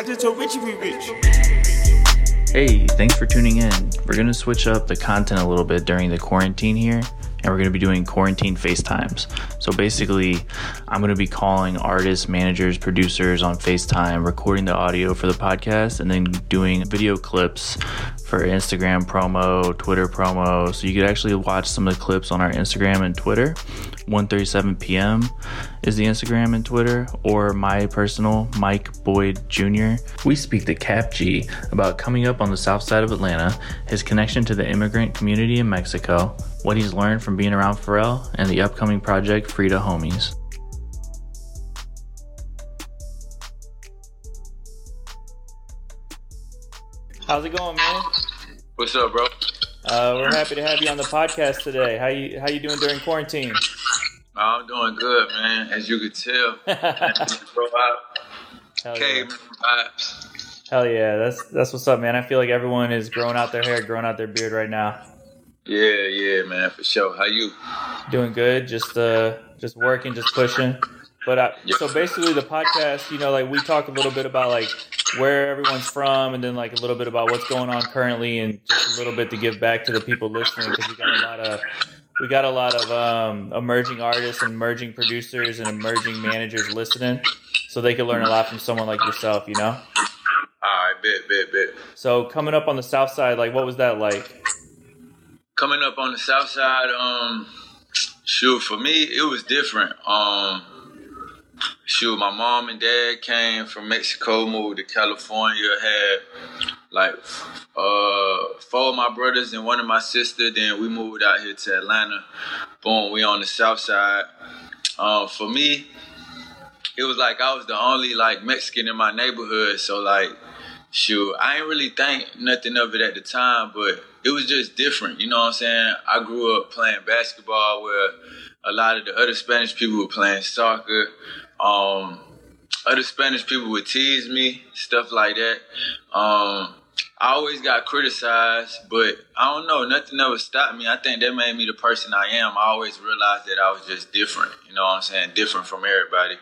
I just told Richie we rich. Hey, thanks for tuning in. We're going to switch up the content a little bit during the quarantine here, and we're going to be doing quarantine FaceTimes. So basically, I'm going to be calling artists, managers, producers on FaceTime, recording the audio for the podcast, and then doing video clips for Instagram promo, Twitter promo. So you could actually watch some of the clips on our Instagram and Twitter. 1:37 p.m. is the Instagram and Twitter, or my personal Mike Boyd Jr. We speak to Kap G about coming up on the south side of Atlanta, his connection to the immigrant community in Mexico, what he's learned from being around Pharrell, and the upcoming project Frida Homies. How's it going, man? What's up, bro? Uh, we're happy to have you on the podcast today. How you how you doing during quarantine? I'm doing good, man. As you could tell, bro, I Hell yeah. vibes. Hell yeah, that's that's what's up, man. I feel like everyone is growing out their hair, growing out their beard right now. Yeah, yeah, man, for sure. How you? Doing good, just uh, just working, just pushing. But I, Yeah. so basically, the podcast, you know, like we talk a little bit about like where everyone's from, and then like a little bit about what's going on currently, and just a little bit to give back to the people listening because we got a lot of we got a lot of um, emerging artists and emerging producers and emerging managers listening, so they can learn a lot from someone like yourself, you know. All right, bet, bet, bet. So coming up on the south side, like what was that like? Coming up on the south side, um, shoot, for me, it was different. Um, shoot, my mom and dad came from Mexico, moved to California, had like uh four of my brothers and one of my sister. Then we moved out here to Atlanta. Boom, we on the south side. Um, for me, it was like I was the only like Mexican in my neighborhood. So like, shoot, I ain't really think nothing of it at the time, but it was just different. You know what I'm saying? I grew up playing basketball where a lot of the other Spanish people were playing soccer. Um, other Spanish people would tease me, stuff like that. Um, I always got criticized, but I don't know, nothing ever stopped me. I think that made me the person I am. I always realized that I was just different, you know what I'm saying? Different from everybody.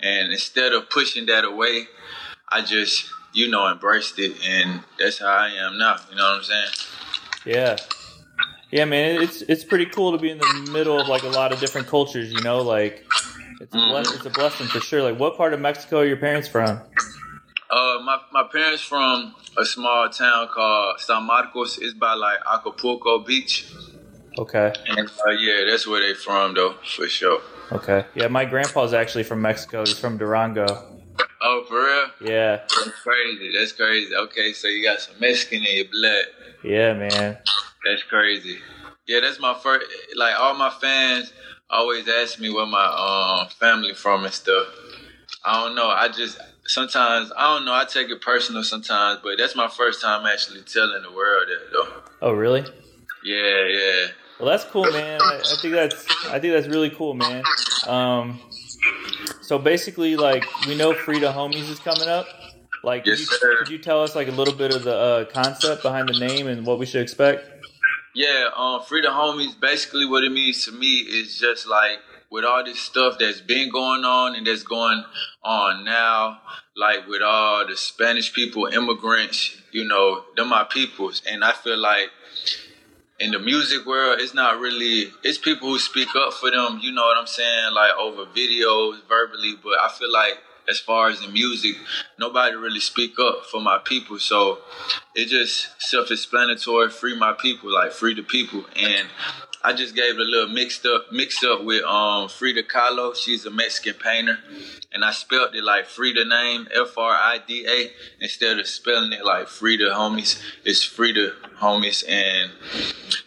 And instead of pushing that away, I just, you know, embraced it. And that's how I am now, you know what I'm saying? Yeah. Yeah, man, it's it's pretty cool to be in the middle of like a lot of different cultures, you know, like it's a bless, it's a blessing for sure. Like what part of Mexico are your parents from? Uh, my, my parents from a small town called San Marcos. It's by like Acapulco Beach. Okay. And uh, yeah, that's where they from though, for sure. Okay. Yeah, my grandpa's actually from Mexico. He's from Durango. Oh, for real? Yeah. That's crazy. That's crazy. Okay, so you got some Mexican in your blood. Yeah, man. That's crazy. Yeah, that's my first. Like all my fans always ask me where my um family from and stuff. I don't know. I just sometimes I don't know. I take it personal sometimes, but that's my first time actually telling the world that though. Oh, really? Yeah, yeah. Well, that's cool, man. I, I think that's I think that's really cool, man. Um, so basically, like we know Frida Homies is coming up. Like, could, you, sir. could you tell us like a little bit of the uh, concept behind the name and what we should expect? Yeah, um, Free the Homies, basically what it means to me is just like with all this stuff that's been going on and that's going on now, like with all the Spanish people, immigrants, you know, they're my peoples. And I feel like in the music world, it's not really, it's people who speak up for them, you know what I'm saying, like over videos, verbally, but I feel like as far as the music, nobody really speak up for my people. So it just self-explanatory, free my people, like free the people. And I just gave a little mixed up, mixed up with um Frida Kahlo. She's a Mexican painter, and I spelled it like Frida name, F R I D A, instead of spelling it like Frida homies. It's Frida homies, and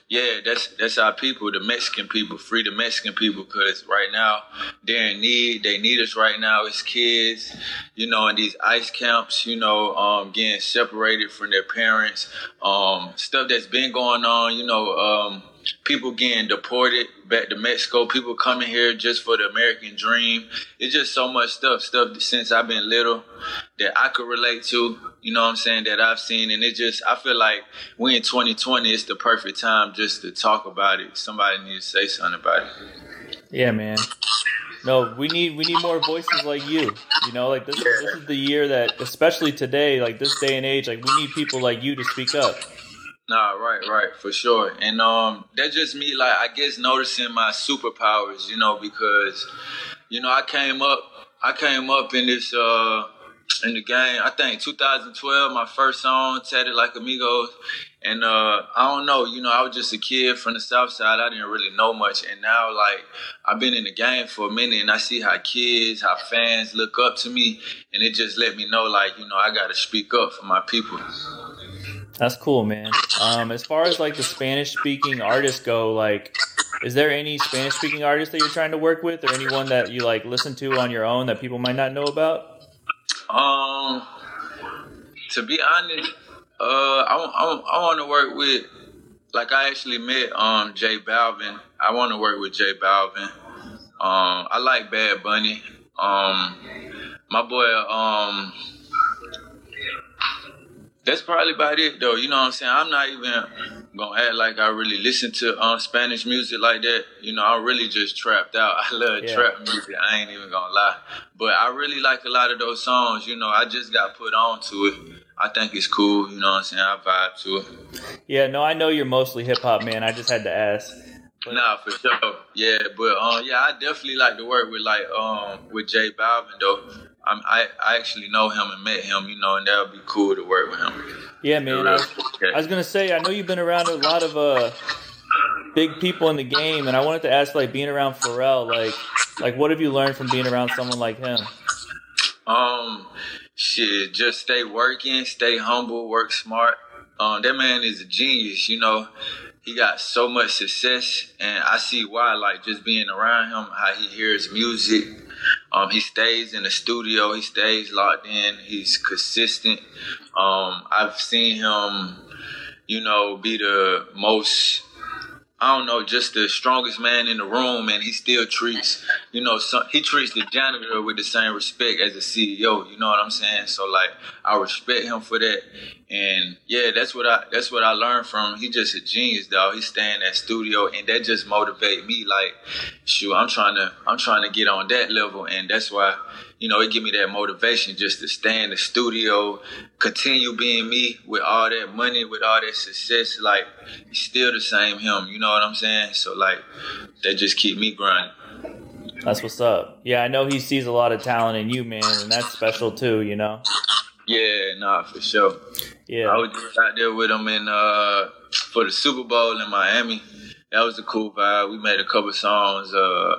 yeah, that's that's our people, the Mexican people, free the Mexican people, because right now they're in need. They need us right now as kids, you know, in these ice camps, you know, um, getting separated from their parents, um, stuff that's been going on, you know, um, people getting deported back to Mexico, people coming here just for the American dream. It's just so much stuff, stuff since I've been little that I could relate to, you know what I'm saying, that I've seen. And it just, I feel like we in 2020, it's the perfect time just to talk about it. Somebody needs to say something about it. Yeah, man. No, we need we need more voices like you. You know, like this, this is the year that, especially today, like this day and age, like we need people like you to speak up. Nah, right, right, for sure. And um that's just me like I guess noticing my superpowers, you know, because you know, I came up I came up in this uh in the game. I think 2012, my first song, Tatted Like Amigos. And uh, I don't know, you know, I was just a kid from the South Side. I didn't really know much. And now, like, I've been in the game for a minute and I see how kids, how fans look up to me. And it just let me know, like, you know, I got to speak up for my people. That's cool, man. Um, as far as like the Spanish speaking artists go, like, is there any Spanish speaking artists that you're trying to work with or anyone that you like listen to on your own that people might not know about? Um, to be honest, uh, I, I, I want to work with, like, I actually met um J Balvin. I want to work with J Balvin. Um, I like Bad Bunny. Um, my boy, um, that's probably about it though. You know what I'm saying? I'm not even gonna act like I really listen to um, Spanish music like that. You know, I'm really just trapped out. I love yeah. trap music. I ain't even gonna lie. But I really like a lot of those songs. You know, I just got put on to it. I think it's cool. You know what I'm saying? I vibe to it. Yeah, no, I know you're mostly hip hop, man. I just had to ask. But, nah, for sure. Yeah, but um, yeah, I definitely like to work with like um with J Balvin though. I'm, i I actually know him and met him, you know, and that would be cool to work with him. Yeah, man. I was, I was, gonna say, I know you've been around a lot of uh big people in the game, and I wanted to ask, like, being around Pharrell, like, like what have you learned from being around someone like him? Um, shit, just stay working, stay humble, work smart. Um, that man is a genius, you know. He got so much success, and I see why. Like just being around him, how he hears music, um, he stays in the studio. He stays locked in. He's consistent. Um, I've seen him, you know, be the most I don't know, just the strongest man in the room, and he still treats, you know, some, he treats the janitor with the same respect as the CEO. You know what I'm saying? So like, I respect him for that, and yeah, that's what I that's what I learned from him. He just a genius, dog. He stay in that studio, and that just motivate me. Like, shoot, I'm trying to I'm trying to get on that level, and that's why you know, it give me that motivation just to stay in the studio, continue being me with all that money, with all that success. Like, still the same him. You know what I'm saying? So like, that just keep me grinding. That's what's up. Yeah, I know he sees a lot of talent in you, man, and that's special too. You know. Yeah, nah, for sure. Yeah, I was just out there with him in uh for the Super Bowl in Miami. That was a cool vibe. We made a couple songs. Uh,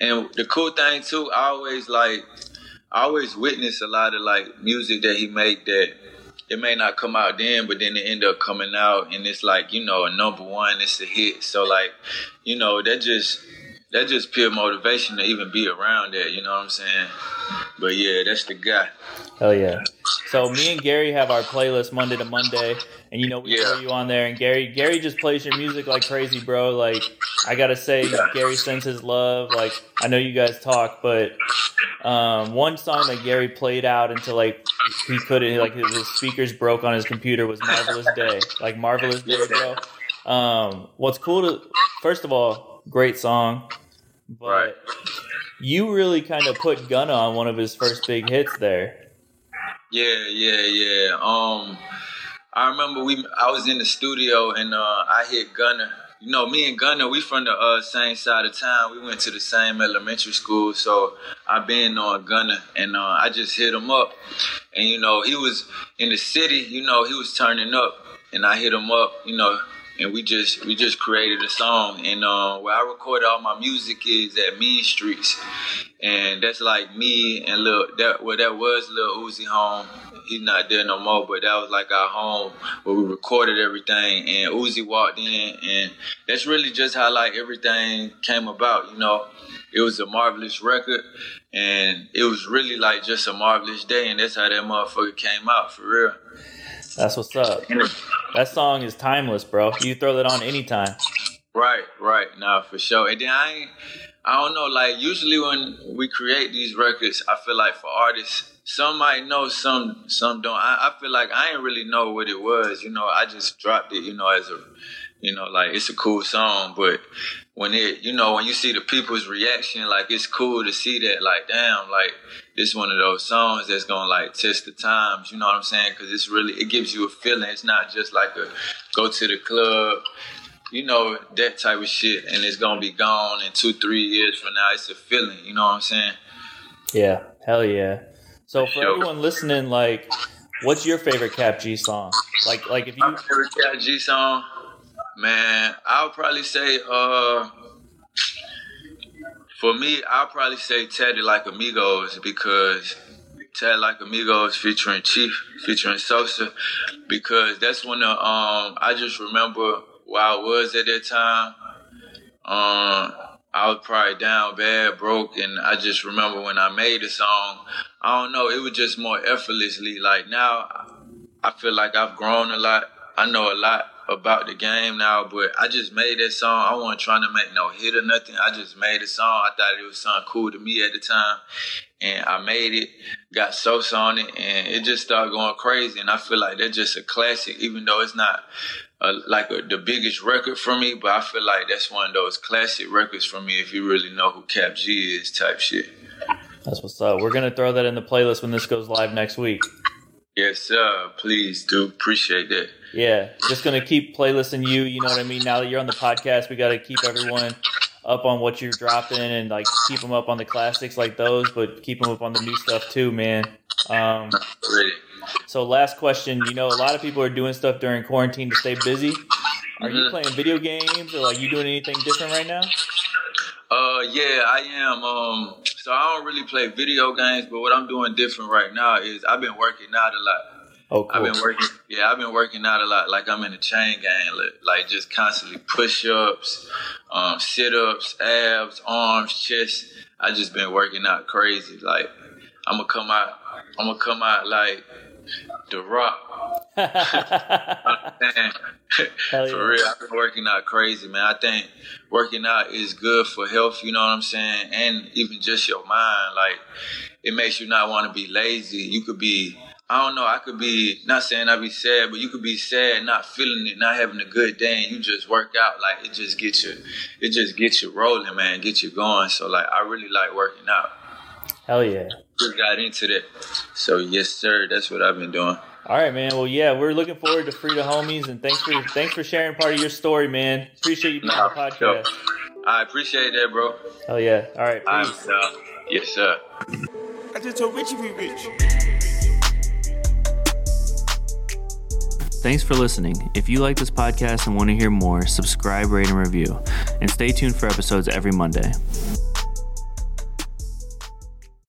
and the cool thing too, I always like I always witness a lot of like music that he made that it may not come out then, but then it end up coming out and it's like, you know, a number one, it's a hit. So like, you know, that just that just pure motivation to even be around that, you know what I'm saying? But yeah, that's the guy. Hell yeah. So me and Gary have our playlist Monday to Monday, and you know we yeah. throw you on there. And Gary, Gary just plays your music like crazy, bro. Like I gotta say, Gary sends his love. Like I know you guys talk, but um, one song that Gary played out until like he couldn't, like his speakers broke on his computer was "Marvelous Day." Like "Marvelous Day," bro. Um, what's cool to first of all, great song, but right. you really kind of put Gunna on one of his first big hits there. Yeah, yeah, yeah. Um, I remember we I was in the studio and uh, I hit Gunna. You know, me and Gunna, we from the uh, same side of town. We went to the same elementary school, so I been on Gunna, and uh, I just hit him up. And you know, he was in the city. You know, he was turning up, and I hit him up. You know, and we just we just created a song. And uh, where I recorded all my music is at Mean Streets, and that's like me and little that where that was little Uzi home. He's not there no more, but that was like our home where we recorded everything. And Uzi walked in, and that's really just how like everything came about. You know, it was a marvelous record, and it was really like just a marvelous day, and that's how that motherfucker came out for real. That's what's up. That song is timeless, bro. You throw that on anytime. Right, right. Now for sure. And then I I don't know, like usually when we create these records, I feel like for artists, some might know, some some don't. I, I feel like I ain't really know what it was. You know, I just dropped it, you know, as a You know, like it's a cool song, but when it, you know, when you see the people's reaction, like it's cool to see that, like, damn, like it's one of those songs that's gonna like test the times. You know what I'm saying? Because it's really, it gives you a feeling. It's not just like a go to the club, you know, that type of shit, and it's gonna be gone in two, three years from now. It's a feeling. You know what I'm saying? Yeah, hell yeah. So for everyone listening, like, what's your favorite Kap G song? Like, like if you my favorite Kap G song, man, I'll probably say, uh, for me, I'll probably say Tatted Like Amigos because Tatted Like Amigos featuring Chief, featuring Sosa, because that's when the um I just remember where I was at that time. Um, I was probably down bad, broke, and I just remember when I made the song. I don't know, it was just more effortlessly. Like now, I feel like I've grown a lot. I know a lot about the game now, but I just made that song. I wasn't trying to make no hit or nothing. I just made a song. I thought it was something cool to me at the time. And I made it, got Sosa on it, and it just started going crazy. And I feel like that's just a classic, even though it's not a, like a, the biggest record for me, but I feel like that's one of those classic records for me if you really know who Kap G is type shit. That's what's up. We're gonna throw that in the playlist when this goes live next week. Yes, sir. Please do appreciate that. Yeah, just gonna keep playlisting you. You know what I mean. Now that you're on the podcast, we got to keep everyone up on what you're dropping and like keep them up on the classics like those, but keep them up on the new stuff too, man. Um, Ready. So, last question. You know, a lot of people are doing stuff during quarantine to stay busy. Are you Mhm. playing video games or like you doing anything different right now? Uh, yeah, I am. Um, so I don't really play video games, but what I'm doing different right now is I've been working out a lot. Oh, cool. I've been working, yeah, I've been working out a lot. Like I'm in a chain gang, like, just constantly push ups, um, sit ups, abs, arms, chest. I just been working out crazy. Like I'm gonna come out, I'm gonna come out like the Rock. For yeah. real, I've been working out crazy, man. I think working out is good for health, you know what I'm saying? And even just your mind. Like, it makes you not want to be lazy. You could be, I don't know, I could be, not saying I'd be sad, but you could be sad, not feeling it, not having a good day, and you just work out. Like, it just gets you, it just gets you rolling, man, get you going. So, like, I really like working out. Hell yeah. Just got into that. So, yes, sir, that's what I've been doing. All right, man. Well, yeah, we're looking forward to Free the Homies, and thanks for thanks for sharing part of your story, man. Appreciate you being on the Nah, for sure. podcast. I appreciate that, bro. Hell yeah. All right, I'm, peace. uh, yes, sir. I just told Richie we rich. Thanks for listening. If you like this podcast and want to hear more, subscribe, rate, and review. And stay tuned for episodes every Monday.